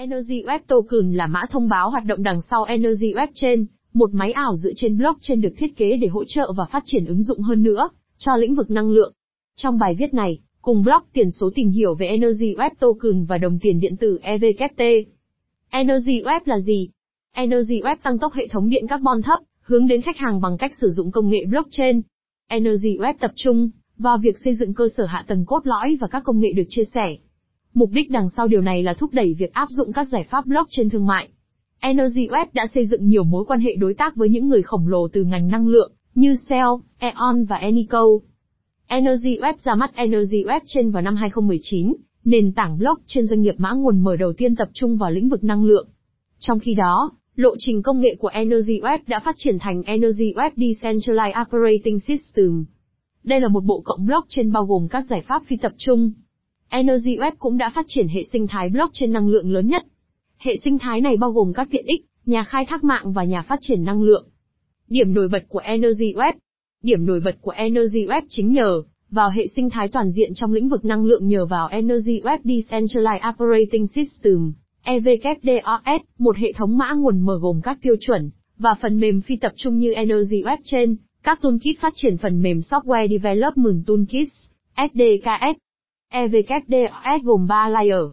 Energy Web Token là mã thông báo hoạt động đằng sau Energy Web trên một máy ảo dựa trên blockchain được thiết kế để hỗ trợ và phát triển ứng dụng hơn nữa cho lĩnh vực năng lượng. Trong bài viết này, cùng blog tiền số tìm hiểu về Energy Web Token và đồng tiền điện tử EVKT. Energy Web là gì? Energy Web tăng tốc hệ thống điện carbon thấp, hướng đến khách hàng bằng cách sử dụng công nghệ blockchain. Energy Web tập trung vào việc xây dựng cơ sở hạ tầng cốt lõi và các công nghệ được chia sẻ. Mục đích đằng sau điều này là thúc đẩy việc áp dụng các giải pháp blockchain thương mại. Energy Web đã xây dựng nhiều mối quan hệ đối tác với những người khổng lồ từ ngành năng lượng, như Shell, E.ON và Enico. Energy Web ra mắt Energy Web trên vào năm 2019, nền tảng blockchain doanh nghiệp mã nguồn mở đầu tiên tập trung vào lĩnh vực năng lượng. Trong khi đó, lộ trình công nghệ của Energy Web đã phát triển thành Energy Web Decentralized Operating System. Đây là một bộ cộng blockchain bao gồm các giải pháp phi tập trung. Energy Web cũng đã phát triển hệ sinh thái blockchain năng lượng lớn nhất. Hệ sinh thái này bao gồm các tiện ích, nhà khai thác mạng và nhà phát triển năng lượng. Điểm nổi bật của Energy Web Điểm nổi bật của Energy Web chính nhờ vào hệ sinh thái toàn diện trong lĩnh vực năng lượng nhờ vào Energy Web Decentralized Operating System, EVKDOS, một hệ thống mã nguồn mở gồm các tiêu chuẩn và phần mềm phi tập trung như Energy Web trên, các toolkit phát triển phần mềm Software Development Toolkits, SDKS. EVKDOS gồm 3 layer.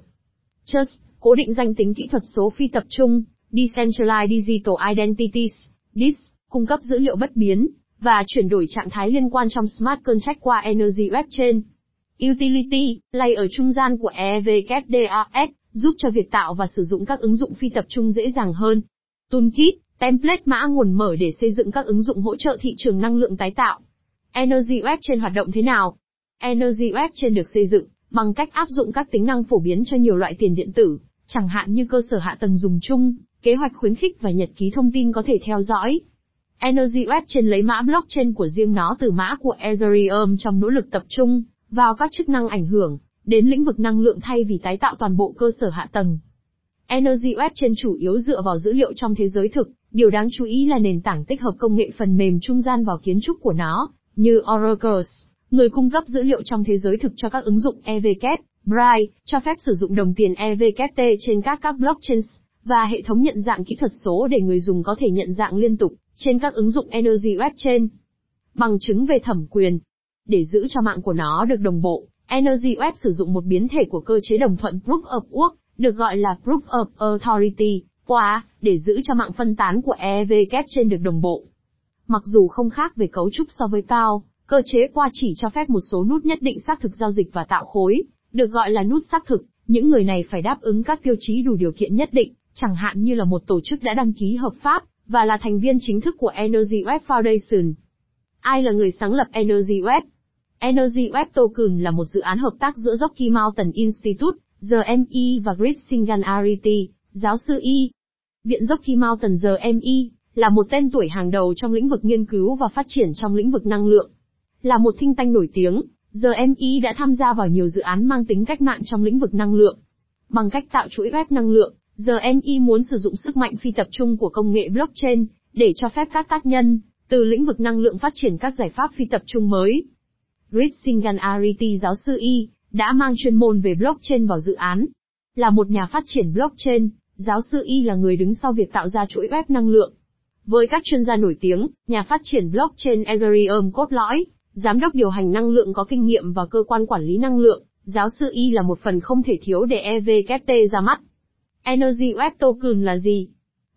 Trust, cố định danh tính kỹ thuật số phi tập trung, Decentralized Digital Identities, DIS, cung cấp dữ liệu bất biến, và chuyển đổi trạng thái liên quan trong Smart Contract qua Energy Web trên. Utility, layer trung gian của EVKDOS, giúp cho việc tạo và sử dụng các ứng dụng phi tập trung dễ dàng hơn. Toolkit, template mã nguồn mở để xây dựng các ứng dụng hỗ trợ thị trường năng lượng tái tạo. Energy Web trên hoạt động thế nào? Energy Web trên được xây dựng bằng cách áp dụng các tính năng phổ biến cho nhiều loại tiền điện tử, chẳng hạn như cơ sở hạ tầng dùng chung, kế hoạch khuyến khích và nhật ký thông tin có thể theo dõi. Energy Web trên lấy mã blockchain của riêng nó từ mã của Ethereum trong nỗ lực tập trung vào các chức năng ảnh hưởng đến lĩnh vực năng lượng thay vì tái tạo toàn bộ cơ sở hạ tầng. Energy Web trên chủ yếu dựa vào dữ liệu trong thế giới thực, điều đáng chú ý là nền tảng tích hợp công nghệ phần mềm trung gian vào kiến trúc của nó, như Oracles, người cung cấp dữ liệu trong thế giới thực cho các ứng dụng EVK, Braille, cho phép sử dụng đồng tiền EVKT trên các các blockchains, và hệ thống nhận dạng kỹ thuật số để người dùng có thể nhận dạng liên tục trên các ứng dụng Energy Web trên. Bằng chứng về thẩm quyền. Để giữ cho mạng của nó được đồng bộ, Energy Web sử dụng một biến thể của cơ chế đồng thuận Proof of Work, được gọi là Proof of Authority, qua, để giữ cho mạng phân tán của EVK trên được đồng bộ. Mặc dù không khác về cấu trúc so với PAO, cơ chế qua chỉ cho phép một số nút nhất định xác thực giao dịch và tạo khối, được gọi là nút xác thực, những người này phải đáp ứng các tiêu chí đủ điều kiện nhất định, chẳng hạn như là một tổ chức đã đăng ký hợp pháp, và là thành viên chính thức của Energy Web Foundation. Ai là người sáng lập Energy Web? Energy Web Token là một dự án hợp tác giữa Rocky Mountain Institute, GME và Grid Singularity, giáo sư Y. Viện Rocky Mountain GME là một tên tuổi hàng đầu trong lĩnh vực nghiên cứu và phát triển trong lĩnh vực năng lượng. Là một thinh tanh nổi tiếng, GME đã tham gia vào nhiều dự án mang tính cách mạng trong lĩnh vực năng lượng. Bằng cách tạo chuỗi web năng lượng, GME muốn sử dụng sức mạnh phi tập trung của công nghệ blockchain để cho phép các tác nhân từ lĩnh vực năng lượng phát triển các giải pháp phi tập trung mới. Grid Ariti giáo sư Y đã mang chuyên môn về blockchain vào dự án. Là một nhà phát triển blockchain, giáo sư Y là người đứng sau việc tạo ra chuỗi web năng lượng. Với các chuyên gia nổi tiếng, nhà phát triển blockchain Ethereum cốt lõi, giám đốc điều hành năng lượng có kinh nghiệm và cơ quan quản lý năng lượng, giáo sư Y là một phần không thể thiếu để EVKT ra mắt. Energy Web Token là gì?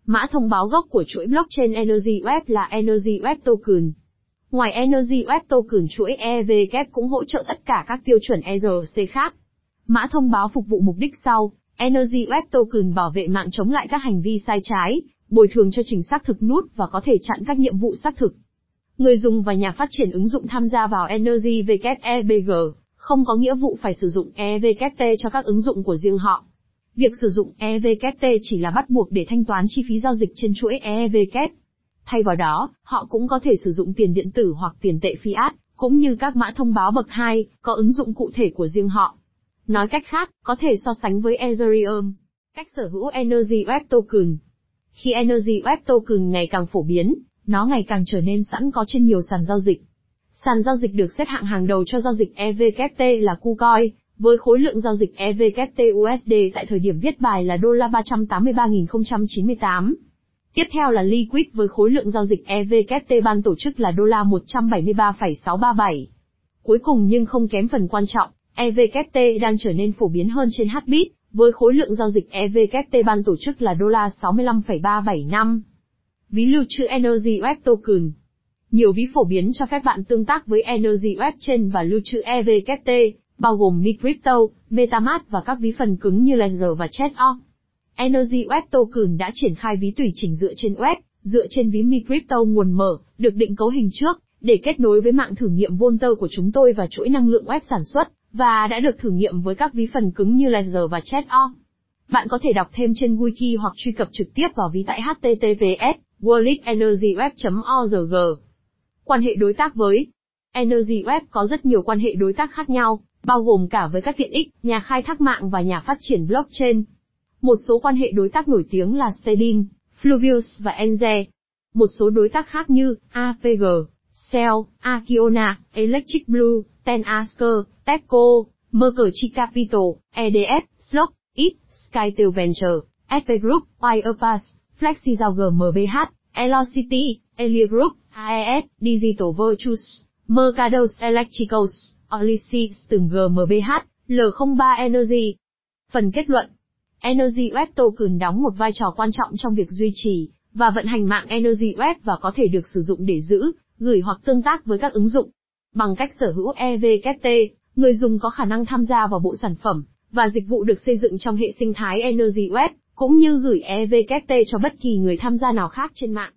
Mã thông báo gốc của chuỗi blockchain Energy Web là Energy Web Token. Ngoài Energy Web Token chuỗi EVK cũng hỗ trợ tất cả các tiêu chuẩn ERC khác. Mã thông báo phục vụ mục đích sau, Energy Web Token bảo vệ mạng chống lại các hành vi sai trái, bồi thường cho trình xác thực nút và có thể chặn các nhiệm vụ xác thực. Người dùng và nhà phát triển ứng dụng tham gia vào Energy WEBG, không có nghĩa vụ phải sử dụng EVKT cho các ứng dụng của riêng họ. Việc sử dụng EVKT chỉ là bắt buộc để thanh toán chi phí giao dịch trên chuỗi EVK. Thay vào đó, họ cũng có thể sử dụng tiền điện tử hoặc tiền tệ fiat, cũng như các mã thông báo bậc 2, có ứng dụng cụ thể của riêng họ. Nói cách khác, có thể so sánh với Ethereum. Cách sở hữu Energy Web Token Khi Energy Web Token ngày càng phổ biến, nó ngày càng trở nên sẵn có trên nhiều sàn giao dịch. Sàn giao dịch được xếp hạng hàng đầu cho giao dịch EVKT là KuCoin, với khối lượng giao dịch EVKT USD tại thời điểm viết bài là đô la 383.098. Tiếp theo là Liquid với khối lượng giao dịch EVKT ban tổ chức là đô la 173,637. Cuối cùng nhưng không kém phần quan trọng, EVKT đang trở nên phổ biến hơn trên Hbit, với khối lượng giao dịch EVKT ban tổ chức là đô la 65,375. Ví lưu trữ Energy Web Token Nhiều ví phổ biến cho phép bạn tương tác với Energy Web trên và lưu trữ EVKT, bao gồm MiCrypto, MetaMask và các ví phần cứng như Ledger và Chat.org. Energy Web Token đã triển khai ví tùy chỉnh dựa trên web, dựa trên ví MiCrypto nguồn mở, được định cấu hình trước, để kết nối với mạng thử nghiệm Volter của chúng tôi và chuỗi năng lượng web sản xuất, và đã được thử nghiệm với các ví phần cứng như Ledger và Chat.org. Bạn có thể đọc thêm trên wiki hoặc truy cập trực tiếp vào ví tại https worldenergyweb.org. Quan hệ đối tác với Energy Web có rất nhiều quan hệ đối tác khác nhau, bao gồm cả với các tiện ích, nhà khai thác mạng và nhà phát triển blockchain. Một số quan hệ đối tác nổi tiếng là Sedin, Fluvius và Enze. Một số đối tác khác như APG, Shell, Akiona, Electric Blue, Tenasker, TEPCO, Mercury Capital, EDF, Slock, IT, SkyTail Venture, SP Group, Wirepass, FlexiZao GmbH, Elocity, Elia Group, AES, Digital Virtues, Mercados Electricals, Olysis từng GmbH, L03 Energy. Phần kết luận Energy Web Token đóng một vai trò quan trọng trong việc duy trì và vận hành mạng Energy Web và có thể được sử dụng để giữ, gửi hoặc tương tác với các ứng dụng. Bằng cách sở hữu EVKT, người dùng có khả năng tham gia vào bộ sản phẩm và dịch vụ được xây dựng trong hệ sinh thái Energy Web, cũng như gửi EVKT cho bất kỳ người tham gia nào khác trên mạng.